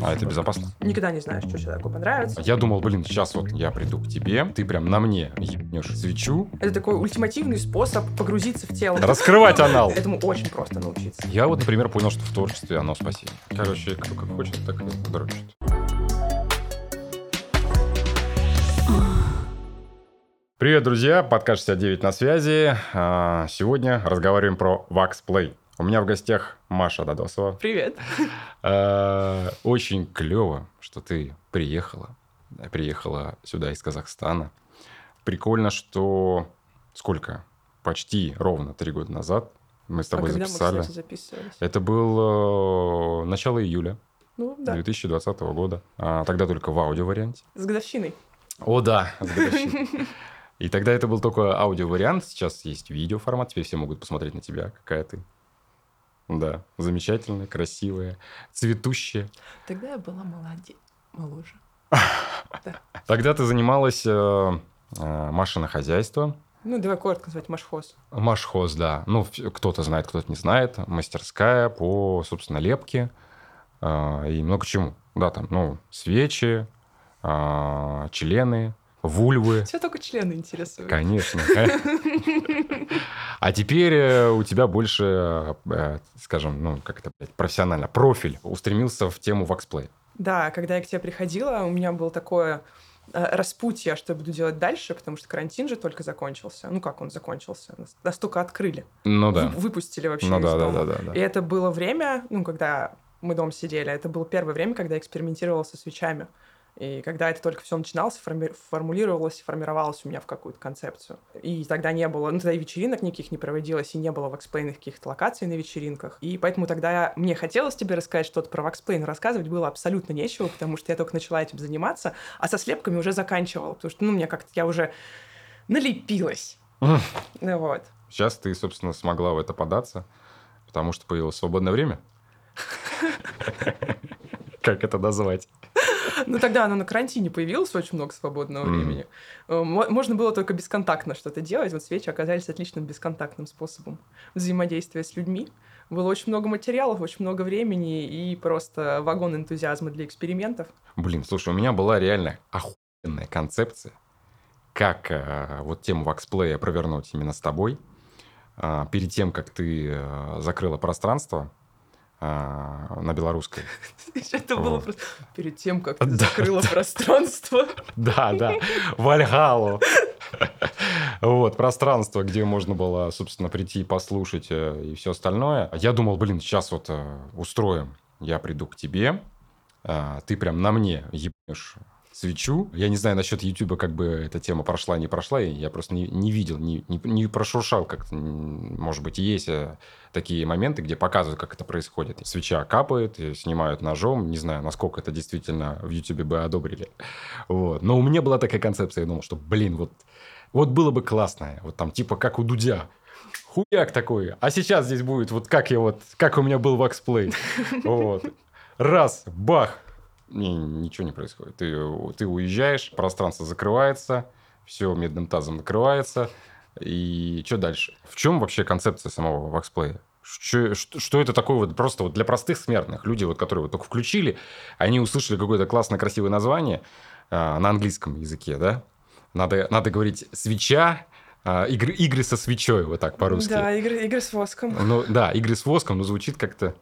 А это безопасно? Никогда не знаешь, что человеку понравится. Я думал, блин, сейчас вот я приду к тебе, ты прям на мне ебнешь свечу. Это такой ультимативный способ погрузиться в тело. Раскрывать анал. Этому очень просто научиться. Я вот, например, понял, что в творчестве оно спасение. Короче, кто как хочет, так и дрочит. Привет, друзья! Подкаст 69 на связи. А, Сегодня разговариваем про Wax Play. У меня в гостях Маша Дадосова. Привет. Э, Очень клево, что ты приехала. Приехала сюда из Казахстана. Прикольно, что сколько? Почти ровно три года назад мы с тобой а когда записали. мы, кстати, записывались? Это был э, начало июля Ну, да. 2020 года. А, тогда только в аудио-варианте. С годовщиной. О, да, с годовщиной. И тогда это был только аудио-вариант, сейчас есть видеоформат, теперь все могут посмотреть на тебя, какая ты. Да, замечательная, красивая, цветущая. Тогда я была молоде... моложе. Тогда ты занималась э, э, Машино хозяйство. Ну, давай коротко назвать Машхоз. Машхоз, да. Ну, кто-то знает, кто-то не знает. Мастерская по, собственно, лепке э, и много чему. Да, там, ну, свечи, члены, вульвы. Все только члены интересуют. Конечно. А теперь э, у тебя больше, э, скажем, ну, как это, профессионально, профиль устремился в тему ваксплея. Да, когда я к тебе приходила, у меня было такое э, распутье, что я буду делать дальше, потому что карантин же только закончился. Ну, как он закончился? Нас Настолько открыли. Ну да. Вы- Выпустили вообще Ну из да, да, дома. да, да, да. И это было время, ну, когда мы дома сидели, это было первое время, когда я экспериментировала со свечами. И когда это только все начиналось, форми- формулировалось, и формировалось у меня в какую-то концепцию. И тогда не было, ну, тогда и вечеринок никаких не проводилось, и не было ваксплейных каких-то локаций на вечеринках. И поэтому тогда мне хотелось тебе рассказать что-то про ваксплейн, рассказывать было абсолютно нечего, потому что я только начала этим заниматься, а со слепками уже заканчивала, потому что, ну, мне как-то, я уже налепилась. Ну вот. Сейчас ты, собственно, смогла в это податься, потому что появилось свободное время. Как это назвать? Ну, тогда оно на карантине появилось, очень много свободного времени. Э, мо- Можно было только бесконтактно что-то делать. Вот свечи оказались отличным бесконтактным способом взаимодействия с людьми. Было очень много материалов, очень много времени и просто вагон энтузиазма для экспериментов. Блин, слушай, у меня была реально охуенная концепция, как э, вот тему ваксплея провернуть именно с тобой. А, перед тем, как ты э, закрыла пространство а, на белорусской. Это было Вот. просто перед тем, как ты Да, закрыла пространство. Да, да, Вальгалу. Вот, пространство, где можно было, собственно, прийти и послушать э, и все остальное. Я думал, блин, сейчас вот э, устроим. Я приду к тебе, а, ты прям на мне ебнешь свечу. Я не знаю насчет Ютуба, как бы эта тема прошла, не прошла. Я просто не, не видел, не, не, не прошуршал как-то. Может быть, есть э, такие моменты, где показывают, как это происходит. Свеча капает, и снимают ножом. Не знаю, насколько это действительно в Ютубе бы одобрили. Вот. Но у меня была такая концепция, я думал, что, блин, вот, вот было бы классно. Вот там типа как у Дудя. Хуяк такой. А сейчас здесь будет вот как я вот, как у меня был ваксплей. Вот. Раз, бах. И ничего не происходит. Ты, ты уезжаешь, пространство закрывается, все медным тазом накрывается. И что дальше? В чем вообще концепция самого ваксплея? Что, что, что это такое вот просто вот для простых смертных? Люди, вот, которые вот только включили, они услышали какое-то классное, красивое название а, на английском языке, да? Надо, надо говорить «свеча», а, игры, игры со свечой, вот так по-русски. Да, игры, игры с воском. Ну да, игры с воском, но звучит как-то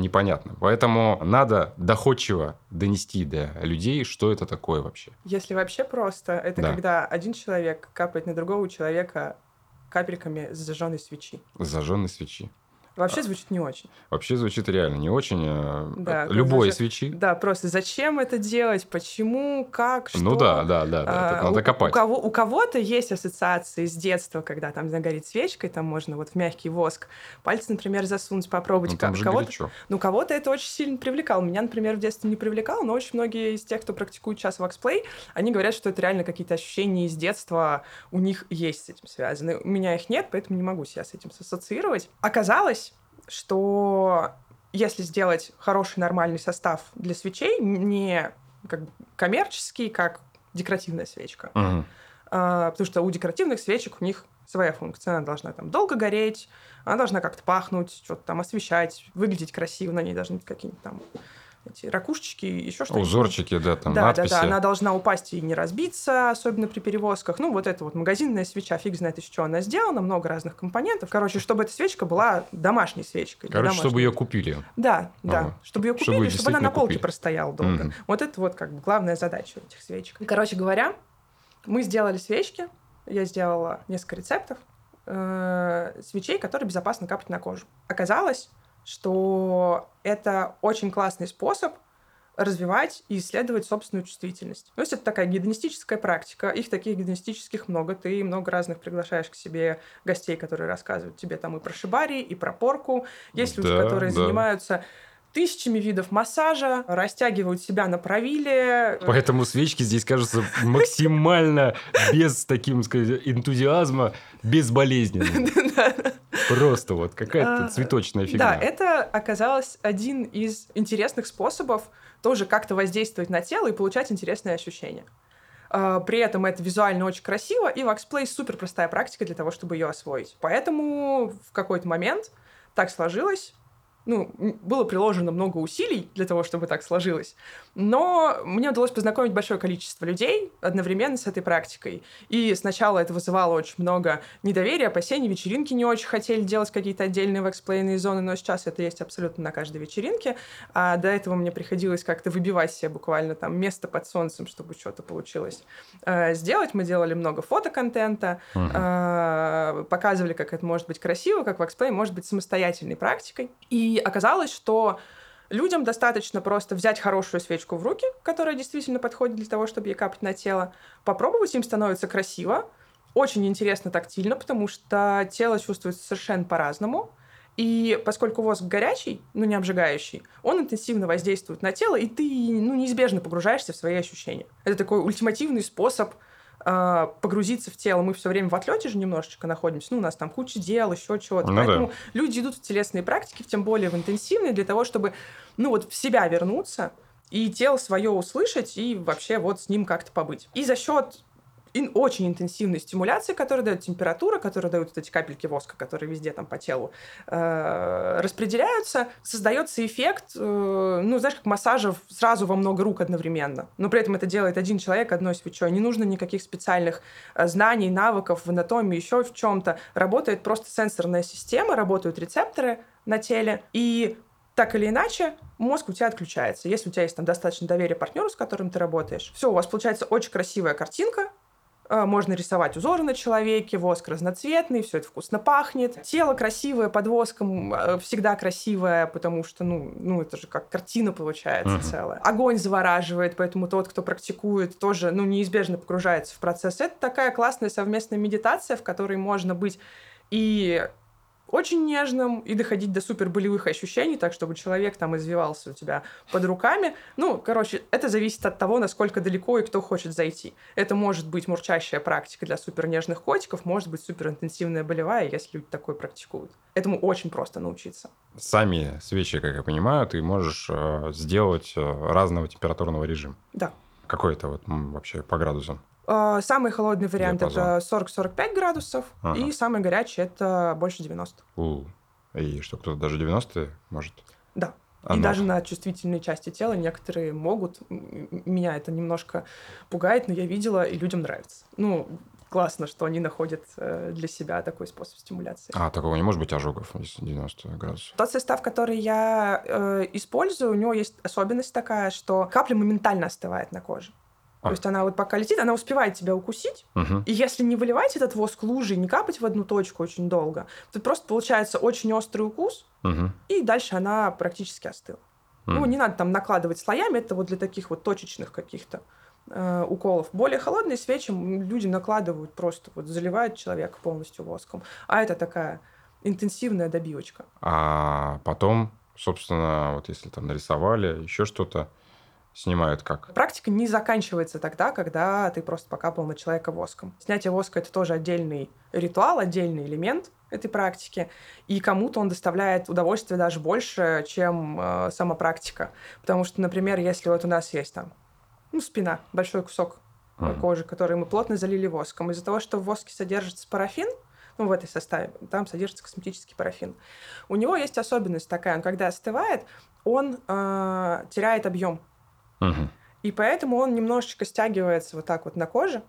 непонятно. Поэтому надо доходчиво донести до людей, что это такое вообще. Если вообще просто, это Да. когда один человек капает на другого человека капельками зажженной свечи. Зажженной свечи. Вообще звучит не очень. Вообще звучит реально не очень. э, Да, от любой зажжё- свечи. Да, просто зачем это делать, почему, как, что. Ну да, да, да, да. А, надо у, копать. У, кого, у кого-то есть ассоциации с детства, когда там загорит свечкой, там можно вот в мягкий воск пальцы, например, засунуть, попробовать. Ну, там Ко- же кого-то, горячо. ну, кого-то это очень сильно привлекало. Меня, например, в детстве не привлекало, но очень многие из тех, кто практикует сейчас ваксплей, они говорят, что это реально какие-то ощущения из детства у них есть с этим связаны. У меня их нет, поэтому не могу себя с этим ассоциировать. Оказалось, что если сделать хороший нормальный состав для свечей, не как коммерческий, как декоративная свечка, Мгм. а, потому что у декоративных свечек у них своя функция. Она должна там долго гореть, она должна как-то пахнуть, что-то там освещать, выглядеть красиво, на ней должны быть какие-нибудь там эти ракушечки, еще что-то. Узорчики, да, там да, надписи. Да, да, она должна упасть и не разбиться, особенно при перевозках. Ну, вот это вот магазинная свеча, фиг знает, из чего она сделана, много разных компонентов. Короче, чтобы эта свечка была домашней свечкой. Короче, домашней. чтобы ее купили. Да, да. Ага. Чтобы ее купили, Чтобы чтобы, она на полке купили. простояла долго. Мгм. Вот это вот как бы главная задача этих свечек. Короче говоря, мы сделали свечки, я сделала несколько рецептов э, свечей, которые безопасно капать на кожу. Оказалось, что это очень классный способ развивать и исследовать собственную чувствительность. То есть это такая гедонистическая практика. Их таких гедонистических много. Ты много разных приглашаешь к себе гостей, которые рассказывают тебе там и про шибари, и про порку. Есть люди, Да, которые да. занимаются тысячами видов массажа, растягивают себя на правиле. Поэтому свечки здесь кажутся максимально без таким сказать, энтузиазма, безболезненно. Просто вот какая-то А, цветочная фигня. Да, это оказалось один из интересных способов тоже как-то воздействовать на тело и получать интересные ощущения. А, При этом это визуально очень красиво, и ваксплей супер простая практика для того, чтобы ее освоить. Поэтому в какой-то момент так сложилось. Ну, было приложено много усилий для того, чтобы так сложилось. Но мне удалось познакомить большое количество людей одновременно с этой практикой. И сначала это вызывало очень много недоверия, опасений. Вечеринки не очень хотели делать какие-то отдельные вексплейные зоны, но сейчас это есть абсолютно на каждой вечеринке. А до этого мне приходилось как-то выбивать себе буквально там место под солнцем, чтобы что-то получилось э, сделать. Мы делали много фотоконтента, Мгм. э, показывали, как это может быть красиво, как вексплей может быть самостоятельной практикой. И оказалось, что людям достаточно просто взять хорошую свечку в руки, которая действительно подходит для того, чтобы ей капать на тело, попробовать, им становится красиво, очень интересно тактильно, потому что тело чувствуется совершенно по-разному. И поскольку воск горячий, ну не обжигающий, он интенсивно воздействует на тело, и ты ну, неизбежно погружаешься в свои ощущения. Это такой ультимативный способ э, погрузиться в тело. Мы все время в отлете же немножечко находимся. Ну, у нас там куча дел, еще чего-то. Ну да. Поэтому люди идут в телесные практики, тем более в интенсивные, для того, чтобы, ну, вот в себя вернуться и тело свое услышать, и вообще вот с ним как-то побыть. И за счет ин- очень интенсивной стимуляции, которая дает температура, которая дают вот эти капельки воска, которые везде там по телу э, распределяются, создается эффект, э, ну, знаешь, как массажа сразу во много рук одновременно. Но при этом это делает один человек одной свечой. Не нужно никаких специальных э, знаний, навыков в анатомии, еще в чем-то. Работает просто сенсорная система, работают рецепторы на теле, и так или иначе, мозг у тебя отключается. Если у тебя есть там достаточно доверия партнеру, с которым ты работаешь, все, у вас получается очень красивая картинка, можно рисовать узоры на человеке, воск разноцветный, все это вкусно пахнет. Тело красивое под воском, э, всегда красивое, потому что, ну, ну это же как картина получается Мгм. целая. Огонь завораживает, поэтому тот, кто практикует, тоже, ну, неизбежно погружается в процесс. Это такая классная совместная медитация, в которой можно быть и очень нежным и доходить до супер болевых ощущений, так чтобы человек там извивался у тебя под руками. Ну, короче, это зависит от того, насколько далеко и кто хочет зайти. Это может быть мурчащая практика для супер нежных котиков, может быть супер интенсивная болевая, если люди такое практикуют. Этому очень просто научиться. Сами свечи, как я понимаю, ты можешь э, сделать э, разного температурного режима. Да. Какой это вот вообще по градусам? Э, Самый холодный вариант Диапазон. это 40-45 градусов, Ага. и самый горячий это больше 90. У, И что, кто-то даже 90 может? Да. А и ну. даже на чувствительные части тела некоторые могут. Меня это немножко пугает, но я видела, и людям нравится. Ну, классно, что они находят э, для себя такой способ стимуляции. А, такого не может быть ожогов, если 90 градусов. Тот состав, который я э, использую, у него есть особенность такая, что капля моментально остывает на коже. А. То есть она вот пока летит, она успевает тебя укусить, Мгм. и если не выливать этот воск лужей, не капать в одну точку очень долго, то просто получается очень острый укус, Мгм. и дальше она практически остыла. Ну, Мгм. не надо там накладывать слоями, это вот для таких вот точечных каких-то э, уколов. Более холодные свечи люди накладывают просто, вот заливают человека полностью воском. А это такая интенсивная добивочка. А потом, собственно, вот если там нарисовали, еще что-то, снимают как? Практика не заканчивается тогда, когда ты просто покапал на человека воском. Снятие воска — это тоже отдельный ритуал, отдельный элемент этой практики, и кому-то он доставляет удовольствие даже больше, чем э, сама практика. Потому что, например, если вот у нас есть там ну, спина, большой кусок Мгм. кожи, который мы плотно залили воском, из-за того, что в воске содержится парафин, ну, в этой составе, там содержится косметический парафин. У него есть особенность такая, он когда остывает, он э, теряет объем. Мгм. И поэтому он немножечко стягивается вот так вот на коже.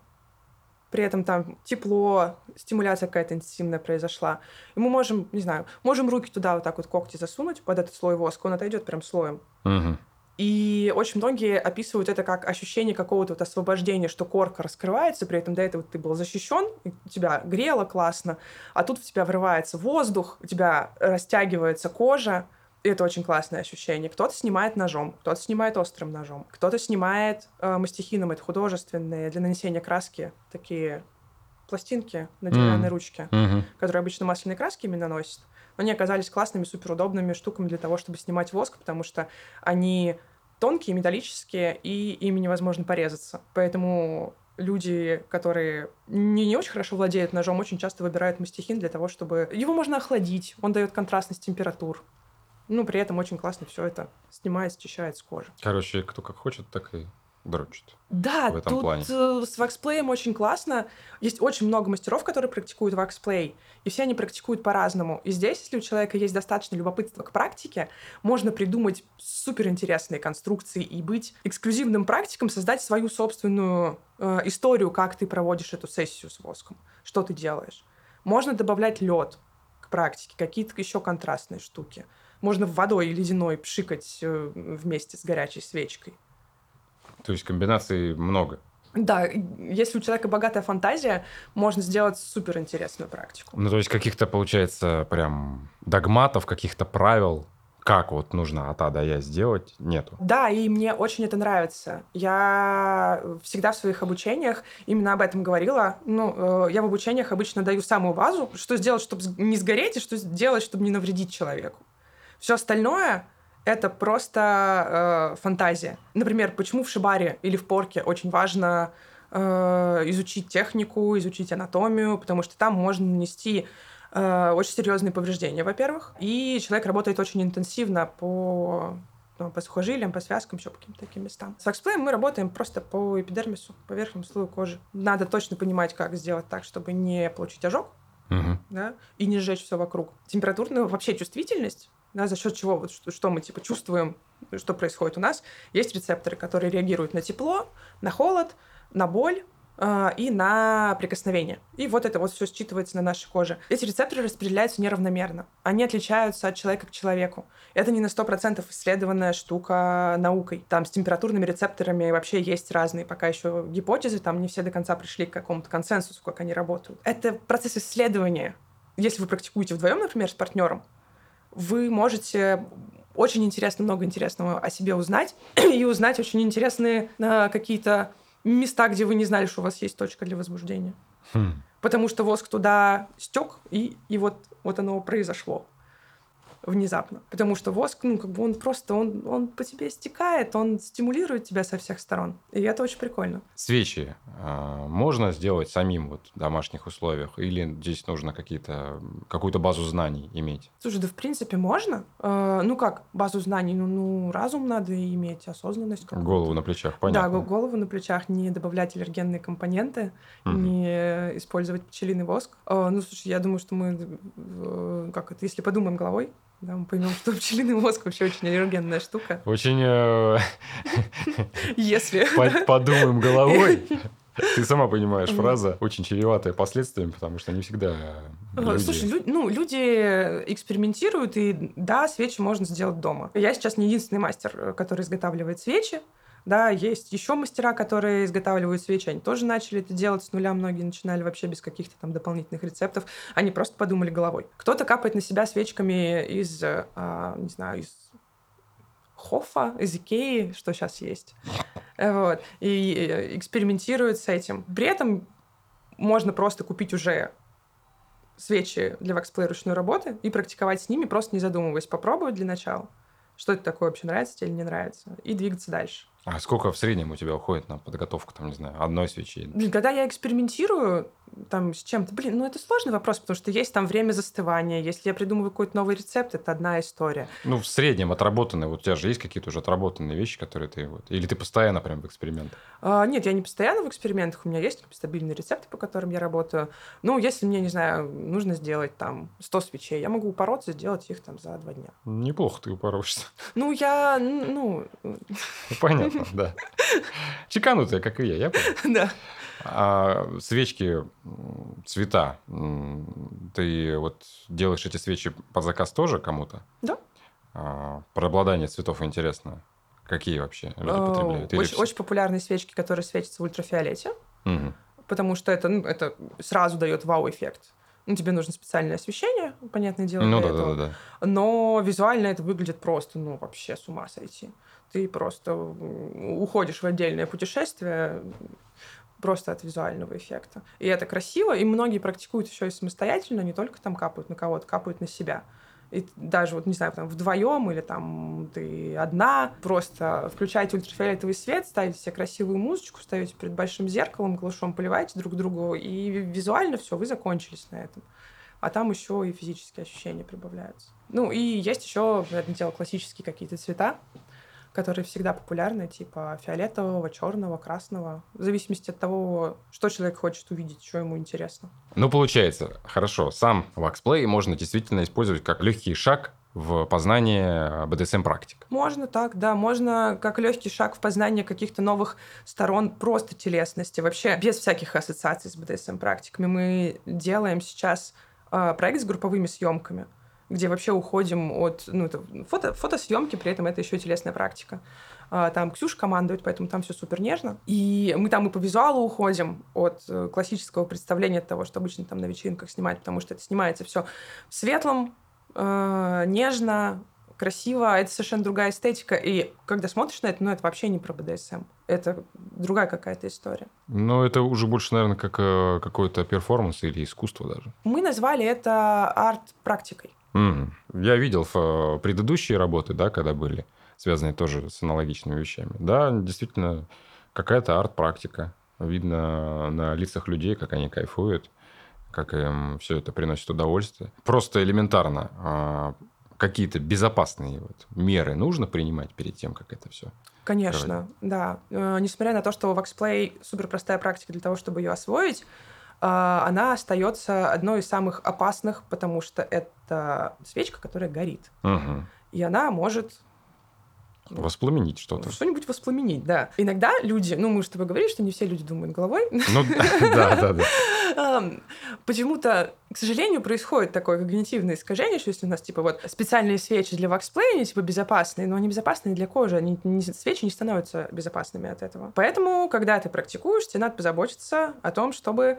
При этом там тепло, стимуляция какая-то интенсивная произошла. И мы можем, не знаю, можем руки туда вот так вот когти засунуть под этот слой воска, он отойдет прям слоем. Мгм. И очень многие описывают это как ощущение какого-то вот освобождения, что корка раскрывается, при этом до этого ты был защищен, тебя грело классно, а тут в тебя врывается воздух, у тебя растягивается кожа, это очень классное ощущение. Кто-то снимает ножом, кто-то снимает острым ножом, кто-то снимает э, мастихином, это художественные для нанесения краски такие пластинки на деревянной М. ручке Мгм. которые обычно масляные краски именно носят, но они оказались классными, суперудобными штуками для того, чтобы снимать воск, потому что они тонкие, металлические, и ими невозможно порезаться. Поэтому люди, которые не, не очень хорошо владеют ножом, очень часто выбирают мастихин для того, чтобы... Его можно охладить, он дает контрастность температур. Ну, при этом очень классно все это снимает, счищает с кожи. Короче, кто как хочет, так и дрочит. Да, в этом тут плане. э, с ваксплеем очень классно. Есть очень много мастеров, которые практикуют ваксплей, и все они практикуют по-разному. И здесь, если у человека есть достаточно любопытства к практике, можно придумать суперинтересные конструкции и быть эксклюзивным практиком, создать свою собственную э, историю, как ты проводишь эту сессию с воском, что ты делаешь. Можно добавлять лед к практике, какие-то еще контрастные штуки. Можно водой ледяной пшикать э, вместе с горячей свечкой. То есть комбинаций много. Да, если у человека богатая фантазия, можно сделать суперинтересную практику. Ну, то есть каких-то, получается, прям догматов, каких-то правил, как вот нужно от А до Я сделать, нету. Да, и мне очень это нравится. Я всегда в своих обучениях именно об этом говорила. Ну, э, я в обучениях обычно даю самую базу, что сделать, чтобы не сгореть, и что сделать, чтобы не навредить человеку. Все остальное это просто э, фантазия. Например, почему в шибаре или в порке очень важно э, изучить технику, изучить анатомию, потому что там можно нанести э, очень серьезные повреждения, во-первых, и человек работает очень интенсивно по ну, по сухожилиям, по связкам, еще по каким-то таким местам. С ваксплеем мы работаем просто по эпидермису, по верхнему слою кожи. Надо точно понимать, как сделать так, чтобы не получить ожог, Мгм. да, и не сжечь все вокруг. Температурную вообще чувствительность, да, за счет чего, вот что, что мы типа чувствуем, что происходит у нас, есть рецепторы, которые реагируют на тепло, на холод, на боль э, и на прикосновение. И вот это вот все считывается на нашей коже. Эти рецепторы распределяются неравномерно. Они отличаются от человека к человеку. Это не на 100% исследованная штука наукой. Там с температурными рецепторами вообще есть разные пока еще гипотезы, там не все до конца пришли к какому-то консенсусу, как они работают. Это процесс исследования. Если вы практикуете вдвоем, например, с партнером, вы можете очень интересно, много интересного о себе узнать и узнать очень интересные э, какие-то места, где вы не знали, что у вас есть точка для возбуждения. Хм. Потому что воск туда стек, и, и вот, вот оно произошло внезапно. Потому что воск, ну, как бы он просто, он, он по тебе стекает, он стимулирует тебя со всех сторон. И это очень прикольно. Свечи а, можно сделать самим вот в домашних условиях? Или здесь нужно какие-то, какую-то базу знаний иметь? Слушай, да в принципе можно. Э, ну как, базу знаний, ну, ну разум надо иметь, осознанность. какую-то. Голову на плечах, Да, понятно. го- голову на плечах, не добавлять аллергенные компоненты, Мгм. не использовать пчелиный воск. Э, ну, слушай, я думаю, что мы, э, как это, если подумаем головой, да, мы поймем, что пчелиный воск вообще очень аллергенная штука. Очень э, Если... по- подумаем головой. Ты сама понимаешь, фраза очень чреватая последствиями, потому что не всегда Э, люди- Слушай, лю- ну, люди экспериментируют, и да, свечи можно сделать дома. Я сейчас не единственный мастер, э, который изготавливает свечи. Да, есть еще мастера, которые изготавливают свечи. Они тоже начали это делать с нуля. Многие начинали вообще без каких-то там дополнительных рецептов. Они просто подумали головой. Кто-то капает на себя свечками из, а, не знаю, из Хоффа, из Икеи, что сейчас есть. Э, Вот. И э, экспериментирует с этим. При этом можно просто купить уже свечи для ваксплей ручной работы и практиковать с ними, просто не задумываясь. Попробовать для начала, что это такое вообще, нравится тебе или не нравится, и двигаться дальше. А сколько в среднем у тебя уходит на подготовку, там, не знаю, одной свечи? Когда я экспериментирую, там с чем-то. Блин, ну это сложный вопрос, потому что есть там время застывания. Если я придумываю какой-то новый рецепт, это одна история. Ну, в среднем отработанные. Вот у тебя же есть какие-то уже отработанные вещи, которые ты вот... Или ты постоянно прям в экспериментах? А, нет, я не постоянно в экспериментах. У меня есть стабильные рецепты, по которым я работаю. Ну, если мне, не знаю, нужно сделать там 100 свечей, я могу упороться, сделать их там за два дня. Неплохо ты упорошься. Ну, я, ну... Понятно, да. Чеканутая, как и я, я понял. Да. А свечки, цвета, ты вот делаешь эти свечи под заказ тоже кому-то? Да. А, преобладание цветов интересно. Какие вообще люди А, потребляют? Или Очень, все? очень популярные свечки, которые светятся в ультрафиолете, Мгм. потому что это, ну, это сразу дает вау-эффект. Ну, тебе нужно специальное освещение, понятное дело, Ну да, да, этого. да, да. Но визуально это выглядит просто, ну, вообще с ума сойти. Ты просто уходишь в отдельное путешествие просто от визуального эффекта. И это красиво, и многие практикуют еще и самостоятельно, не только там капают на кого-то, капают на себя. И даже вот, не знаю, там вдвоем или там ты одна, просто включаете ультрафиолетовый свет, ставите себе красивую музычку, ставите перед большим зеркалом, глушом поливаете друг другу, и визуально все, вы закончились на этом а там еще и физические ощущения прибавляются. Ну и есть еще, понятное дело, классические какие-то цвета, которые всегда популярны, типа фиолетового, черного, красного, в зависимости от того, что человек хочет увидеть, что ему интересно. Ну, получается, хорошо, сам ваксплей можно действительно использовать как легкий шаг в познании БДСМ-практик. Можно так, да, можно как легкий шаг в познание каких-то новых сторон просто телесности, вообще без всяких ассоциаций с БДСМ-практиками. Мы делаем сейчас э, проект с групповыми съемками, где вообще уходим от ну, это фото, фотосъемки, при этом это еще и телесная практика. А, Там Ксюша командует, поэтому там все супер нежно. И мы там и по визуалу уходим от э, классического представления того, что обычно там на вечеринках снимают, потому что это снимается все в светлом, э, нежно, красиво, это совершенно другая эстетика. И когда смотришь на это, ну, это вообще не про БДСМ. Это другая какая-то история. Но это уже больше, наверное, как э, какой-то перформанс или искусство даже. Мы назвали это арт-практикой. Мгм. Я видел в, э, предыдущие работы, да, когда были, связанные тоже с аналогичными вещами. Да, действительно, какая-то арт-практика. Видно на лицах людей, как они кайфуют, как им все это приносит удовольствие. Просто элементарно а, какие-то безопасные вот меры нужно принимать перед тем, как это все. Конечно, да. Э, Несмотря на то, что ваксплей супер простая практика для того, чтобы ее освоить, она остается одной из самых опасных, потому что это свечка, которая горит. И она может Воспламенить что-то. что-нибудь воспламенить, да. Иногда люди, ну, мы с тобой говорили, что не все люди думают головой, Ну, да, да, да. Почему-то, к сожалению, происходит такое когнитивное искажение, что если у нас, типа, вот специальные свечи для ваксплея, они, типа, безопасные, но они безопасные для кожи, они, не- свечи не становятся безопасными от этого. Поэтому, когда ты практикуешь, тебе надо позаботиться о том, чтобы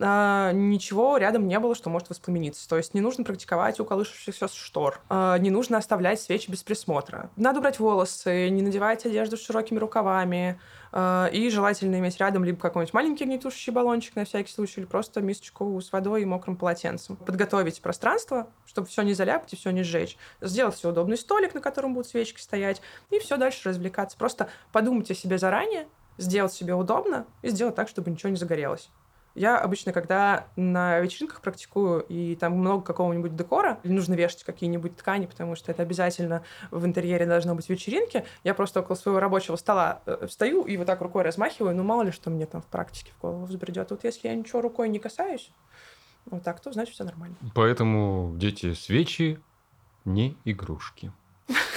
а, ничего рядом не было, что может воспламениться. То есть не нужно практиковать у колышущихся штор, а, не нужно оставлять свечи без присмотра. Надо убрать волосы, не надевать одежду с широкими рукавами, а, и желательно иметь рядом либо какой-нибудь маленький огнетушащий баллончик на всякий случай, или просто мисочку с водой и мокрым полотенцем. Подготовить пространство, чтобы все не заляпать и все не сжечь. Сделать себе удобный столик, на котором будут свечки стоять, и все дальше развлекаться. Просто подумать о себе заранее, сделать себе удобно и сделать так, чтобы ничего не загорелось. Я обычно, когда на вечеринках практикую, и там много какого-нибудь декора, или нужно вешать какие-нибудь ткани, потому что это обязательно в интерьере должно быть вечеринки, я просто около своего рабочего стола э, встаю и вот так рукой размахиваю, ну мало ли что мне там в практике в голову взбредет. Вот если я ничего рукой не касаюсь, вот так, то значит все нормально. Поэтому, дети, свечи не игрушки.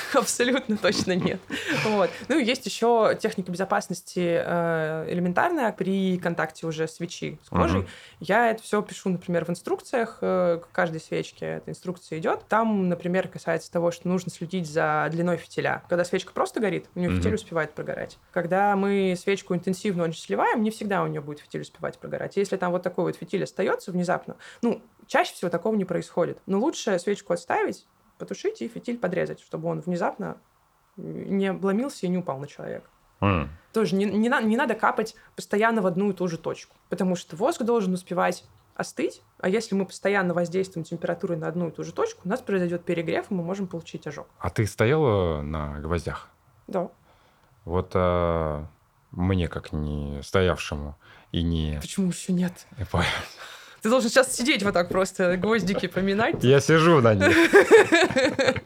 Абсолютно точно нет. Вот. Ну и есть еще техника безопасности э, элементарная при контакте уже свечи с кожей. Мгм. Я это все пишу, например, в инструкциях э, к каждой свечке. Эта инструкция идет. Там, например, касается того, что нужно следить за длиной фитиля. Когда свечка просто горит, у нее Мгм. фитиль успевает прогорать. Когда мы свечку интенсивно очень сливаем, не всегда у нее будет фитиль успевать прогорать. Если там вот такой вот фитиль остается внезапно, ну, чаще всего такого не происходит. Но лучше свечку отставить, потушить и фитиль подрезать, чтобы он внезапно не обломился и не упал на человека. М. Тоже не, не, на- не надо капать постоянно в одну и ту же точку, потому что воск должен успевать остыть, а если мы постоянно воздействуем температурой на одну и ту же точку, у нас произойдет перегрев, и мы можем получить ожог. А ты стояла на гвоздях? Да. Вот а, мне, как не стоявшему и не... Почему еще нет? Ты должен сейчас сидеть вот так просто, гвоздики поминать. Я сижу на них.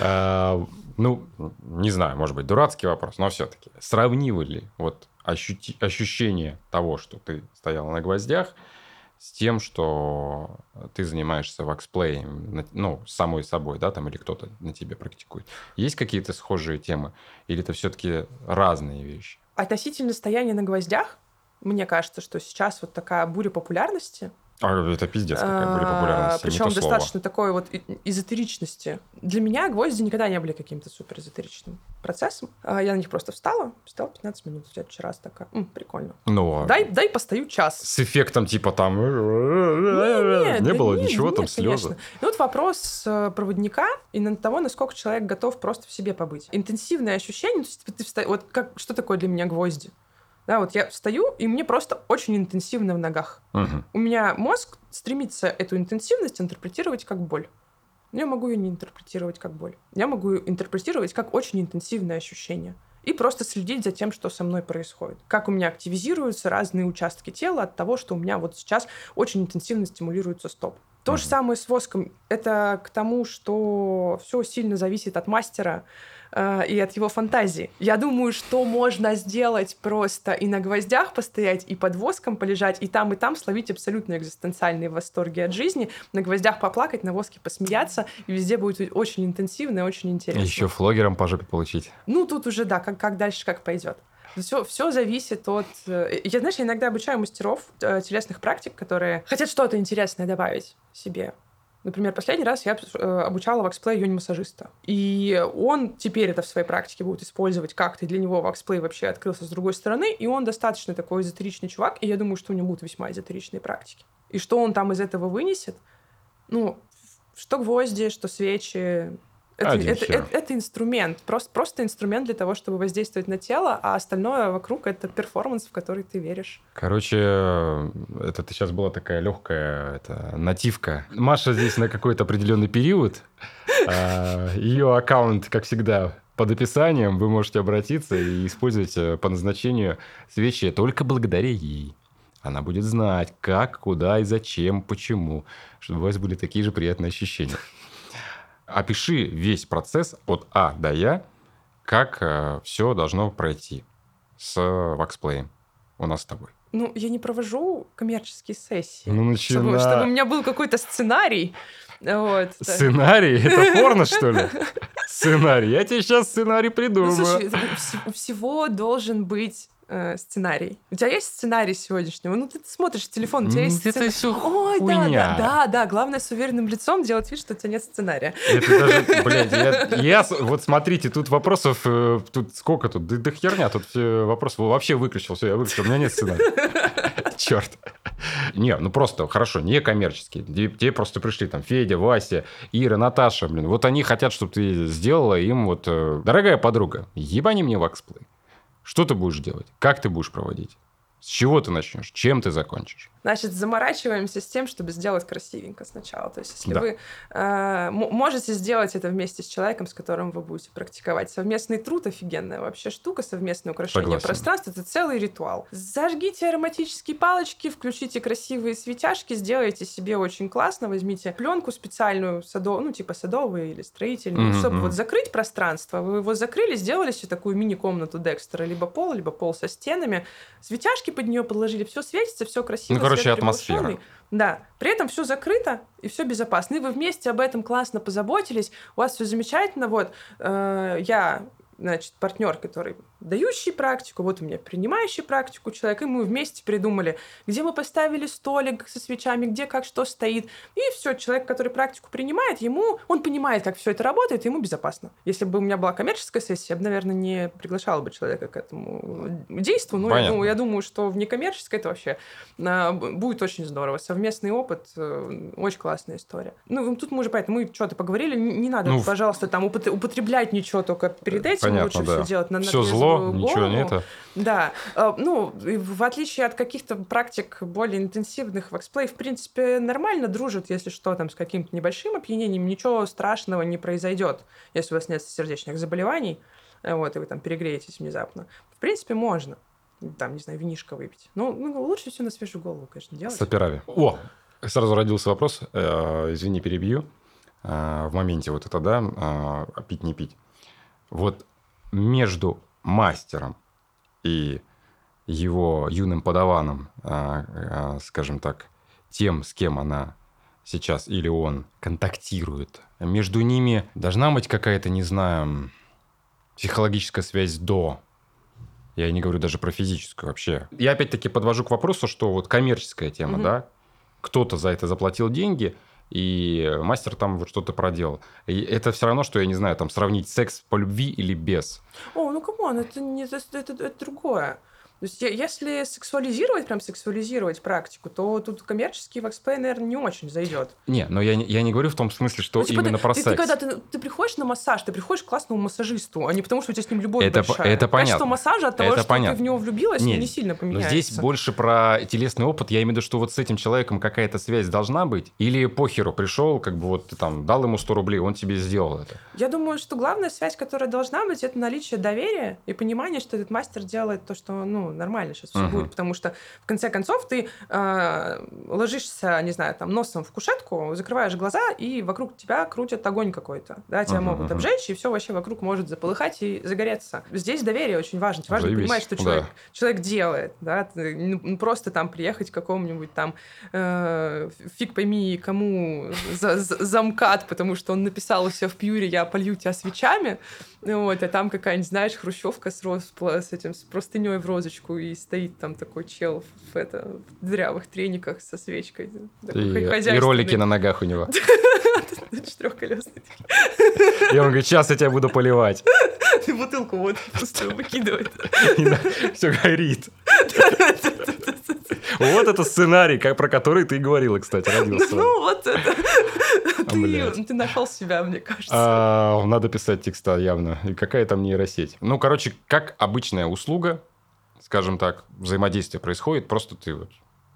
А, ну, не знаю, может быть, дурацкий вопрос, но все-таки. Сравнивали ли вот ощущение того, что ты стоял на гвоздях, с тем, что ты занимаешься ваксплеем, ну, самой собой, да, там, или кто-то на тебе практикует. Есть какие-то схожие темы? Или это все-таки разные вещи? Относительно стояния на гвоздях, мне кажется, что сейчас вот такая буря популярности, а, это пиздец, какая были популярность. Причем достаточно такой вот эзотеричности. Для меня гвозди никогда не были каким-то супер эзотеричным процессом. А, я на них просто встала, встала 15 минут. В следующий раз такая, М, прикольно. Ну, а дай, дай постою час. С эффектом типа там... Не, не было да ничего, нет, там слезы. Конечно. Ну вот вопрос э, проводника и на того, насколько человек готов просто в себе побыть. Интенсивное ощущение, то есть ты вста... вот как, что такое для меня гвозди? Да, вот я встаю, и мне просто очень интенсивно в ногах. Угу. У меня мозг стремится эту интенсивность интерпретировать как боль. Я могу ее не интерпретировать как боль. Я могу ее интерпретировать как очень интенсивное ощущение. И просто следить за тем, что со мной происходит. Как у меня активизируются разные участки тела от того, что у меня вот сейчас очень интенсивно стимулируется стоп. То же самое с воском. Это к тому, что все сильно зависит от мастера, э, и от его фантазии. Я думаю, что можно сделать просто и на гвоздях постоять, и под воском полежать, и там, и там словить абсолютно экзистенциальные восторги от жизни, на гвоздях поплакать, на воске посмеяться, и везде будет очень интенсивно и очень интересно. Еще флогером по жопе получить. Ну, тут уже, да, как, как дальше, как пойдет. Все, все зависит от... Э, я, знаешь, я иногда обучаю мастеров э, телесных практик, которые хотят что-то интересное добавить себе Например, последний раз я э, обучала wax play йони-массажиста. И он теперь это в своей практике будет использовать как-то. Для него wax play вообще открылся с другой стороны. И он достаточно такой эзотеричный чувак. И я думаю, что у него будут весьма эзотеричные практики. И что он там из этого вынесет? Ну, что гвозди, что свечи, это, это, это, это инструмент, просто, просто инструмент для того, чтобы воздействовать на тело, а остальное вокруг это перформанс, в который ты веришь. Короче, это сейчас была такая легкая это, нативка. Маша здесь на какой-то определенный период. А, Ее аккаунт, как всегда, под описанием. Вы можете обратиться и использовать э, по назначению свечи только благодаря ей. Она будет знать, как, куда и зачем, почему, чтобы у вас были такие же приятные ощущения опиши весь процесс от А до Я, как э, все должно пройти с ваксплеем у нас с тобой. Ну, я не провожу коммерческие сессии. Ну, начина... чтобы, чтобы у меня был какой-то сценарий. Вот. Сценарий? Это порно, что ли? Сценарий. Я тебе сейчас сценарий придумаю. Ну, слушай, у всего должен быть э, сценарий. У тебя есть сценарий сегодняшнего? Ну, ты смотришь телефон, у тебя есть сценарий. Это все Ой, да, да, да, да. Главное с уверенным лицом делать вид, что у тебя нет сценария. Это даже, блядь, я, я... Вот смотрите, тут вопросов... Э, тут сколько тут? Да, да херня, тут все вопросы вообще выключил. Все, я выключил, у меня нет сценария. Черт. Не, ну просто, хорошо, не коммерческие. Тебе просто пришли там Федя, Вася, Ира, Наташа, блин. Вот они хотят, чтобы ты сделала им вот... Э, Дорогая подруга, ебани мне ваксплей. Что ты будешь делать? Как ты будешь проводить? С чего ты начнешь? Чем ты закончишь? Значит, заморачиваемся с тем, чтобы сделать красивенько сначала. То есть, если да. вы э, можете сделать это вместе с человеком, с которым вы будете практиковать. Совместный труд офигенная вообще штука, совместное украшение Согласен. пространства это целый ритуал. Зажгите ароматические палочки, включите красивые светяшки, сделайте себе очень классно, возьмите пленку специальную, садов, ну, типа садовую или строительную, mm-hmm. чтобы вот закрыть пространство. Вы его закрыли, сделали себе такую мини-комнату Декстера, либо пол, либо пол со стенами. Светяшки под нее подложили, все светится, все красиво. Ну, короче, атмосфера. Да. При этом все закрыто и все безопасно. И вы вместе об этом классно позаботились. У вас все замечательно. Вот э, я значит, партнер, который дающий практику, вот у меня принимающий практику человек, и мы вместе придумали, где мы поставили столик со свечами, где как что стоит. И все, человек, который практику принимает, ему, он понимает, как все это работает, ему безопасно. Если бы у меня была коммерческая сессия, я бы, наверное, не приглашала бы человека к этому действию. Но я думаю, я думаю, что в некоммерческой это вообще а, будет очень здорово. Совместный опыт, э, очень классная история. Ну, тут мы уже поэтому мы что-то поговорили, не, надо, ну, пожалуйста, там употреблять ничего только перед этим, Понятно, лучше да. все делать на, все зло голову. Ничего не это. Да. Э, ну, в отличие от каких-то практик более интенсивных, ваксплей, в принципе, нормально дружит, если что, там, с каким-то небольшим опьянением, ничего страшного не произойдет, если у вас нет сердечных заболеваний. вот, и вы там перегреетесь внезапно. В принципе, можно. Там, не знаю, винишко выпить. Ну, ну лучше все на свежую голову, конечно, делать. Саперави. О, сразу родился вопрос, э, извини, перебью, э, в моменте вот это, да, э, пить не пить. Вот между мастером и его юным подаваном, э, э, скажем так, тем, с кем она сейчас или он контактирует, между ними должна быть какая-то, не знаю, психологическая связь до. Я не говорю даже про физическую вообще. Я опять-таки подвожу к вопросу, что вот коммерческая тема, Мгм. да, кто-то за это заплатил деньги, и мастер там вот что-то проделал. И это все равно, что, я не знаю, там сравнить секс по любви или без. О, ну come on, это не это, это, это другое. То есть, если сексуализировать, прям сексуализировать практику, то тут коммерческий wax play, наверное, не очень зайдет. Не, но я, не- я не говорю в том смысле, что Ну, типа, именно ты, про ты- секс. ты когда ты, ты приходишь на массаж, ты приходишь к классному массажисту, а не потому, что у тебя с ним любовь Это по- большая. это понятно. Качество массажа от того, Это что понятно. ты в него влюбилась, Не, не сильно Но поменяется. здесь больше про телесный опыт. Я имею в виду, что вот с этим человеком какая-то связь должна быть. Или похеру пришел, как бы вот ты там дал ему 100 рублей, он тебе сделал это. Я думаю, что главная связь, которая должна быть, это наличие доверия и понимание, что этот мастер делает то, что ну, нормально сейчас все Мгм. будет. Потому что, в конце концов, ты э, ложишься, не знаю, там, носом в кушетку, закрываешь глаза, и вокруг тебя крутят огонь какой-то. Да, тебя Мгм, могут обжечь, и все вообще вокруг может заполыхать и загореться. Здесь доверие очень важно. Важно Заебись, понимать, что да. человек, человек делает. Да? Ты не- не просто там приехать к какому-нибудь там э, фиг пойми кому за, за- замкат, потому что он написал у себя в пьюре «я полью тебя свечами», вот, а там какая-нибудь, знаешь, хрущевка с, роз, с этим, с простыней в розочку, и стоит там такой чел в, это, в дырявых трениках со свечкой. Такой И, и ролики на ногах у него. Четырехколесный. И он говорит, сейчас я тебя буду поливать. Бутылку вот пустую выкидывает. Все горит. Вот это сценарий, как- про который ты говорила, кстати, родился. Ну, вот это. Ты, ты нашел себя, мне кажется. А, Надо писать текста явно. И какая там нейросеть. Ну, короче, как обычная услуга, скажем так, взаимодействие происходит, просто ты вот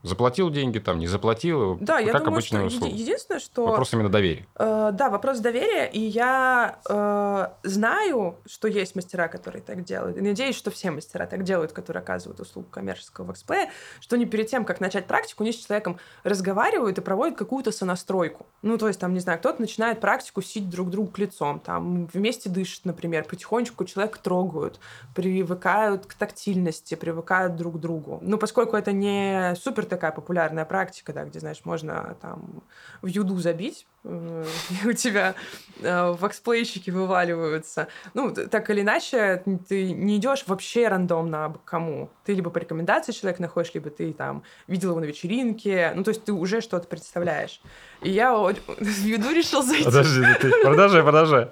заплатил деньги, там, не заплатил, Да, я как думаю, обычная что услуга. еди- единственное, что... Вопрос именно доверия. Э, да, вопрос доверия, и я э, знаю, что есть мастера, которые так делают, и надеюсь, что все мастера так делают, которые оказывают услугу коммерческого ваксплея, что они перед тем, как начать практику, они с человеком разговаривают и проводят какую-то сонастройку. Ну, то есть, там, не знаю, кто-то начинает практику сидеть друг другу к лицом, там, вместе дышат, например, потихонечку человека трогают, привыкают к тактильности, привыкают друг к другу. Ну, поскольку это не супер такая популярная практика, да, где, знаешь, можно там в юду забить, у тебя э, ваксплейщики вываливаются. Ну, так или иначе, ты не идешь вообще рандомно абы кому. Ты либо по рекомендации человека находишь, либо ты там видел его на вечеринке. Ну, то есть ты уже что-то представляешь. И я в юду решил зайти. Подожди, ну ты продолжай, продолжай.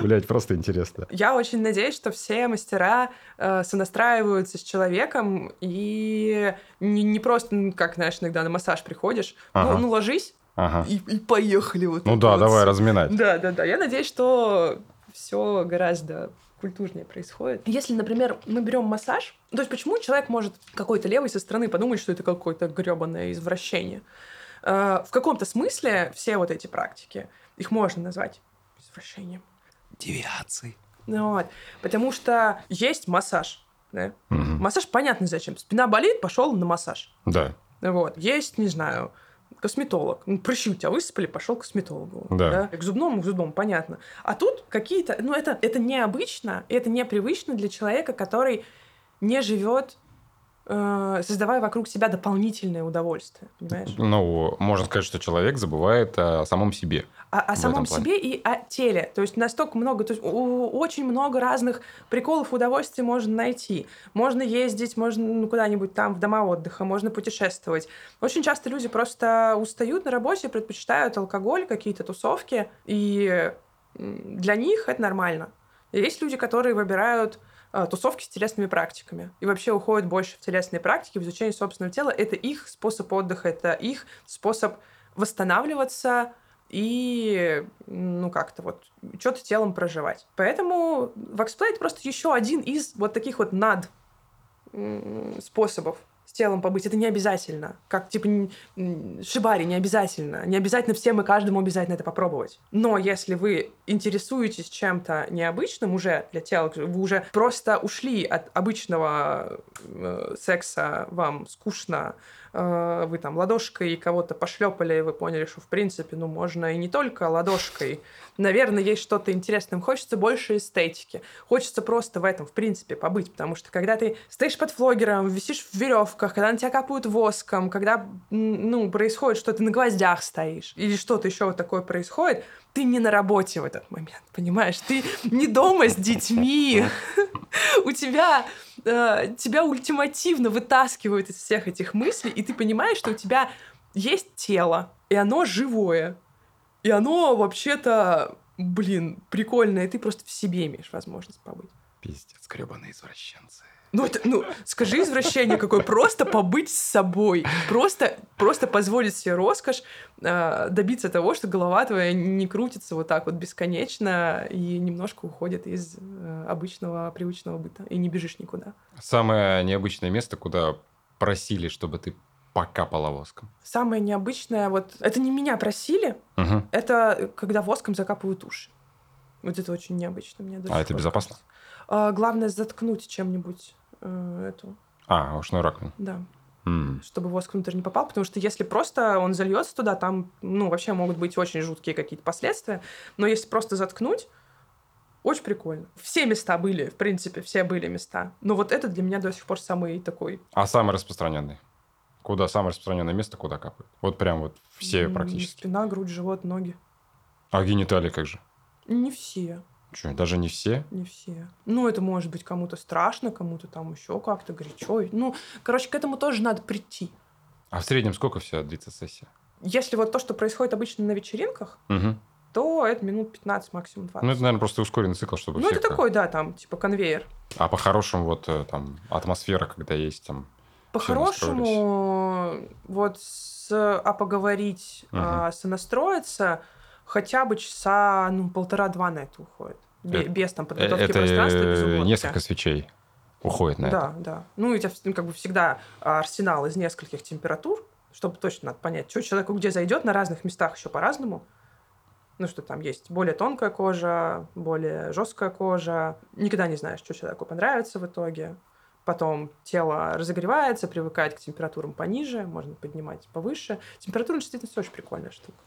Блять, просто интересно. Я очень надеюсь, что все мастера э, сонастраиваются с человеком и не, не просто, ну, как, знаешь, иногда на массаж приходишь, Ага. ну, ну, ложись Ага. и, и поехали. Вот Ну да, вот давай разминать. Да, да, да. Я надеюсь, что все гораздо культурнее происходит. Если, например, мы берем массаж, то есть почему человек может какой-то левый со стороны подумать, что это какое-то гребаное извращение? Э, В каком-то смысле все вот эти практики, их можно назвать извращением. Девиации. Ну Вот. Потому что есть массаж. Да? Мгм. Массаж понятно зачем. Спина болит, пошел на массаж. Да. Вот. Есть, не знаю, косметолог. Ну, прыщи у тебя высыпали, пошел к косметологу. Да. К зубному, к зубному, понятно. А тут какие-то... Ну, это, это необычно, это непривычно для человека, который не живет, создавая вокруг себя дополнительное удовольствие. Понимаешь? Ну, можно сказать, что человек забывает о самом себе. о, о самом себе и о теле. То есть настолько много, то есть очень много разных приколов, удовольствий можно найти. Можно ездить, можно ну, куда-нибудь там в дома отдыха, можно путешествовать. Очень часто люди просто устают на работе, предпочитают алкоголь, какие-то тусовки, и для них это нормально. Есть люди, которые выбирают э, тусовки с телесными практиками и вообще уходят больше в телесные практики, в изучение собственного тела. Это их способ отдыха, это их способ восстанавливаться и, ну, как-то вот что-то телом проживать. Поэтому ваксплей — это просто еще один из вот таких вот над способов с телом побыть, это не обязательно. Как, типа, шибари, не обязательно. Не обязательно всем и каждому обязательно это попробовать. Но если вы интересуетесь чем-то необычным уже для тела, вы уже просто ушли от обычного э, секса, вам скучно, э, вы там ладошкой кого-то пошлепали, вы поняли, что в принципе, ну, можно и не только ладошкой. Наверное, есть что-то интересное. Хочется больше эстетики. Хочется просто в этом, в принципе, побыть. Потому что когда ты стоишь под флогером, висишь в веревках, когда на тебя капают воском, когда, ну, происходит, что ты на гвоздях стоишь, или что-то еще вот такое происходит, ты не на работе в этот момент, понимаешь? Ты не дома с детьми. У тебя э, тебя ультимативно вытаскивают из всех этих мыслей, и ты понимаешь, что у тебя есть тело, и оно живое, и оно вообще-то, блин, прикольное, и ты просто в себе имеешь возможность побыть. Пиздец, гребаные извращенцы. Ну, это, ну, скажи извращение какое, просто побыть с собой, просто, просто позволить себе роскошь э, добиться того, что голова твоя не крутится вот так вот бесконечно и немножко уходит из э, обычного, привычного быта, и не бежишь никуда. Самое необычное место, куда просили, чтобы ты покапала воском. Самое необычное, вот, это не меня просили, Мгм. это когда воском закапывают уши. Вот это очень необычно. Мне А это безопасно? кажется. А, главное заткнуть чем-нибудь э, эту, А, ушную раковину. да. М. чтобы воск внутрь не попал, потому что если просто он зальется туда, там, ну, вообще могут быть очень жуткие какие-то последствия. Но если просто заткнуть, очень прикольно. Все места были, в принципе, все были места. Но вот это для меня до сих пор самый такой... А самый распространенный? Куда самое распространенное место, куда капают? Вот прям вот все практически. Спина, грудь, живот, ноги. А гениталии как же? Не все, Че, даже не все? не все. Ну, это может быть кому-то страшно, кому-то там еще как-то горячо. Ну, короче, к этому тоже надо прийти. А в среднем сколько вся длится сессия? Если вот то, что происходит обычно на вечеринках, Мгм. то это минут 15, максимум 20. Ну, это, наверное, просто ускоренный цикл, чтобы Ну, это такой, да, там, типа конвейер. А по-хорошему, вот э, там атмосфера, когда есть там... По-хорошему, вот с, а поговорить, а, сонастроиться, хотя бы часа, ну, полтора-два на это уходит. Бе- Это- без там э, подготовки Это пространства, без э, уборки. несколько свечей уходит на это. Да, да. Ну, и у тебя ну, как бы всегда арсенал из нескольких температур, чтобы точно надо понять, что человеку где зайдет, на разных местах еще по-разному. Ну, что там есть более тонкая кожа, более жесткая кожа. Никогда не знаешь, что человеку понравится в итоге. Потом тело разогревается, привыкает к температурам пониже, можно поднимать повыше. Температура действительно очень прикольная штука.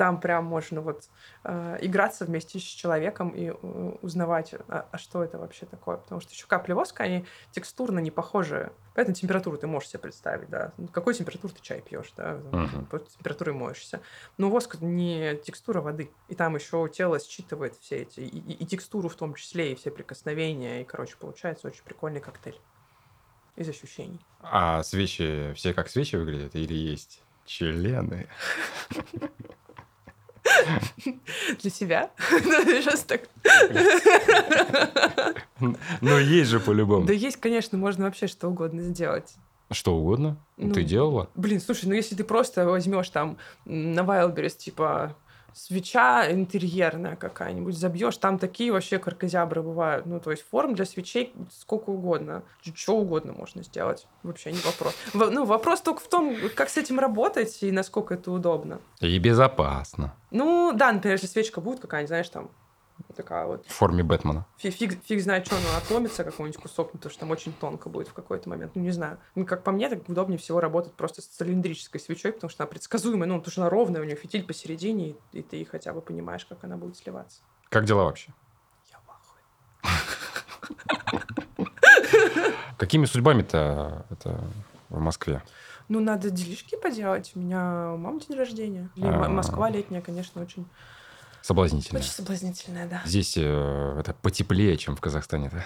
Там прям можно вот э, играться вместе с человеком и э, узнавать, а, а что это вообще такое. Потому что еще капли воска, они текстурно не похожи. Поэтому температуру ты можешь себе представить, да. Ну, Какой температуры ты чай пьешь, да? Мгм. Под температурой моешься. Но воск не текстура воды. И там еще тело считывает все эти, и, и- и текстуру в том числе, и все прикосновения. И, короче, получается очень прикольный коктейль из ощущений. А свечи все как свечи выглядят или есть члены? Для себя? Ну, Сейчас так. Ну, есть же по-любому. Да есть, конечно, можно вообще что угодно сделать. Что угодно. Ну, Ты делала? Блин, слушай, ну если ты просто возьмешь там на Wildberries, типа, свеча интерьерная какая-нибудь, забьешь, там такие вообще каркозябры бывают. Ну, то есть форм для свечей сколько угодно. Что угодно можно сделать. Вообще не вопрос. Во- Ну, вопрос только в том, как с этим работать и насколько это удобно. И безопасно. Ну, да, например, если свечка будет какая-нибудь, знаешь, там, такая вот, В форме Бэтмена. фиг, фиг, фиг знает, что она отломится, какой-нибудь кусок, потому что там очень тонко будет в какой-то момент. Ну, не знаю. Ну, как по мне, так удобнее всего работать просто с цилиндрической свечой, потому что она предсказуемая, ну, потому что она ровная, у нее фитиль посередине, и, и ты хотя бы понимаешь, как она будет сливаться. Как дела вообще? Я в. Какими судьбами-то это в Москве? Ну, надо делишки поделать. У меня у мамы день рождения. А. Москва летняя, конечно, очень, Соблазнительно. очень соблазнительная, да. Здесь э, это потеплее, чем в Казахстане. да?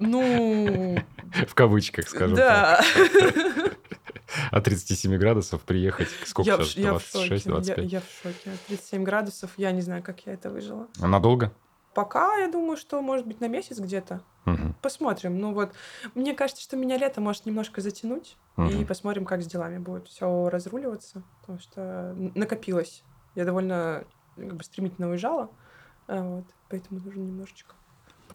Ну, В кавычках, скажем так. да. От 37 градусов приехать, сколько Я сейчас, ш- я в шоке. 26, Я, 25. я в шоке. 37 градусов, я не знаю, как я это выжила. Надолго? Пока, я думаю, что, может быть, на месяц где-то. Мгм. Посмотрим. Ну вот, мне кажется, что меня лето может немножко затянуть. И Мгм. посмотрим, как с делами будет все разруливаться. Потому что накопилось. Я довольно как бы, стремительно уезжала. а, Вот, поэтому нужно немножечко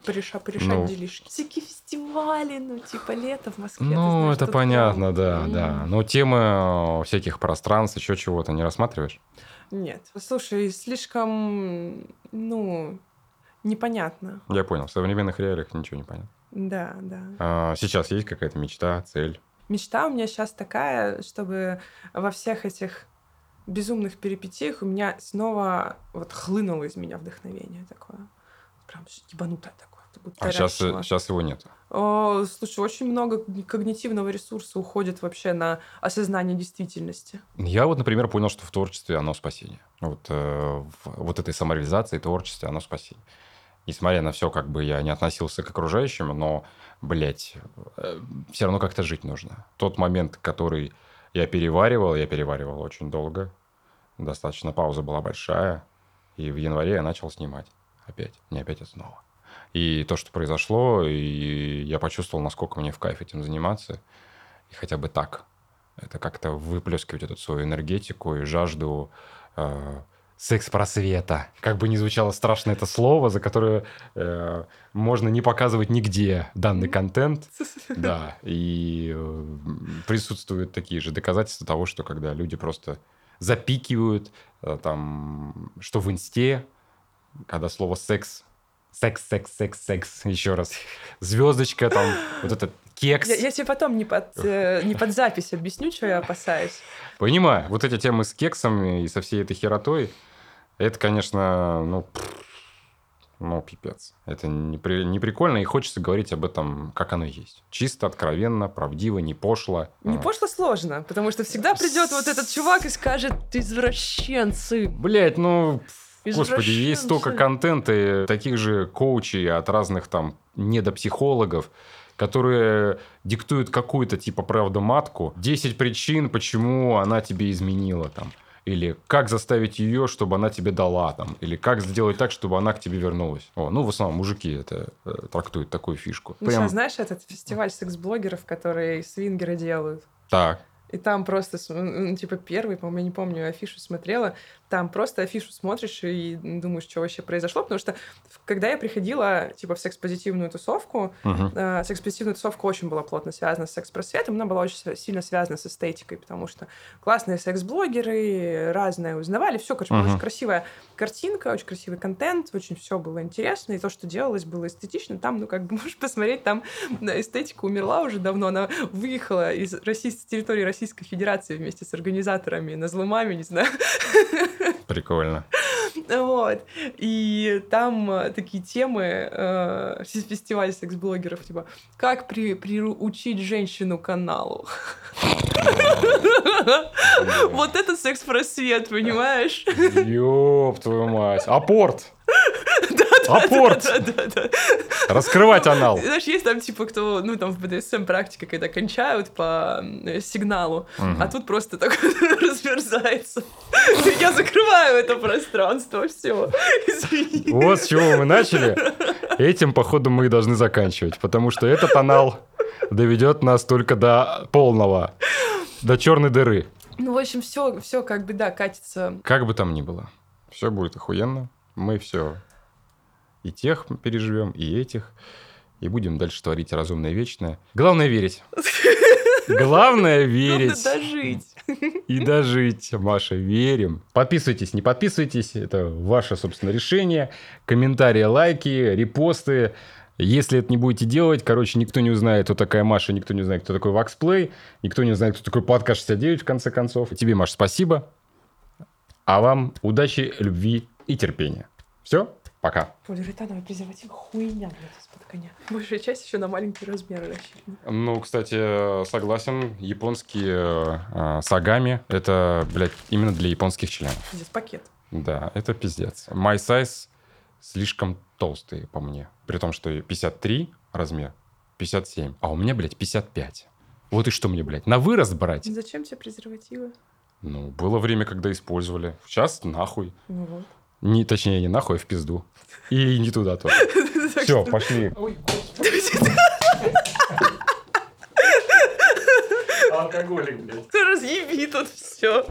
Пореша, порешать Ну. делишки. Всякие фестивали, ну, типа лето в Москве. Ну, знаешь, это понятно, прям, да, м. да. Но темы э, всяких пространств, еще чего-то не рассматриваешь? Нет. Слушай, слишком, ну, непонятно. Я понял, в современных реалиях ничего не понятно. Да, да. А сейчас есть какая-то мечта, цель? Мечта у меня сейчас такая, чтобы во всех этих безумных перипетиях у меня снова вот хлынуло из меня вдохновение такое. Прям ебанутое такое. А сейчас, сейчас его нет. О, слушай, очень много когнитивного ресурса уходит вообще на осознание действительности. Я вот, например, понял, что в творчестве оно спасение. Вот, э, в вот этой самореализации, творчестве оно спасение. Несмотря на все, как бы я не относился к окружающим, но, блядь, все равно как-то жить нужно. Тот момент, который я переваривал, я переваривал очень долго. Достаточно пауза была большая. И в январе я начал снимать. Опять. Не опять, а снова. И то, что произошло, и я почувствовал, насколько мне в кайф этим заниматься. И хотя бы так. Это как-то выплескивать эту свою энергетику и жажду э, секс-просвета. Как бы ни звучало страшно это слово, за которое э, можно не показывать нигде данный контент. Да, и э, присутствуют такие же доказательства того, что когда люди просто запикивают, э, там, что в инсте, когда слово секс, секс, секс, секс, секс, еще раз, звездочка, там, вот этот кекс. Я, я тебе потом не под, э, не под запись объясню, что я опасаюсь. Понимаю, вот эти темы с кексом и со всей этой херотой, это, конечно, ну, ну, пипец. Это не, при- не прикольно, и хочется говорить об этом, как оно есть. Чисто, откровенно, правдиво, не пошло. Не пошло сложно, потому что всегда придет вот этот чувак и скажет, извращенцы. Блять, ну, господи, есть столько контента, и таких же коучей от разных там недопсихологов, которые диктуют какую-то типа правду-матку. 10 причин, почему она тебе изменила там. Или как заставить ее, чтобы она тебе дала там. Или как сделать так, чтобы она к тебе вернулась. О, ну, в основном мужики это э, трактуют такую фишку. Ну, Прям сейчас знаешь этот фестиваль секс-блогеров, который свингеры делают? так. И там просто, ну, типа, первый, по-моему, я не помню, афишу смотрела, там просто афишу смотришь и думаешь, что вообще произошло, потому что когда я приходила, типа, в секс-позитивную тусовку, Мгм. э, секс-позитивная тусовка очень была плотно связана с секс-просветом, она была очень сильно связана с эстетикой, потому что классные секс-блогеры, разное узнавали, все, короче, Мгм. очень красивая картинка, очень красивый контент, очень все было интересно, и то, что делалось, было эстетично. Там, ну, как бы, можешь посмотреть, там эстетика умерла уже давно, она выехала из России, территории Российской Федерации вместе с организаторами, на зломами, не знаю. Прикольно. Вот. И там э, такие темы, э, фе- фестиваль секс-блогеров, типа, как при, приучить женщину к аналу. Вот это секс-просвет, понимаешь? Ёб твою мать. Апорт. Апорт. Раскрывать анал. Знаешь, есть там, типа, кто, ну, там в БДСМ практика, когда кончают по сигналу, а тут просто так разверзается. Я закрываю это пространство, все. Вот с чего мы начали. Этим, походу, мы и должны заканчивать. Потому что этот анал доведет нас только до полного, до черной дыры. Ну, в общем, все, все как бы, да, катится. Как бы там ни было, все будет охуенно. Мы все и тех переживем, и этих. И будем дальше творить разумное вечное. Главное верить. Главное верить. дожить. и дожить, Маша, верим. Подписывайтесь, не подписывайтесь, это ваше, собственно, решение. Комментарии, лайки, репосты. Если это не будете делать, короче, никто не узнает, кто такая Маша, никто не узнает, кто такой Ваксплей, никто не узнает, кто такой Подкаст 69, в конце концов. Тебе, Маша, спасибо. А вам удачи, любви и терпения. Все, пока. Полиуретановый презерватив хуйня, блядь, из-под коня. Большая часть еще на маленькие размеры рассчитана. Ну, кстати, согласен, японские э, сагами, это, блядь, именно для японских членов. Здесь пакет. Да, это пиздец. My size слишком толстый по мне. При том, что 53 размер, 57. А у меня, блядь, 55. Вот и что мне, блядь, на вырос брать? Зачем тебе презервативы? Ну, было время, когда использовали. Сейчас нахуй. Ну вот. Не, точнее, не нахуй, а в пизду. И не туда тоже. Все, пошли. Ой, господи. Алкоголик, блядь. Разъеби тут все.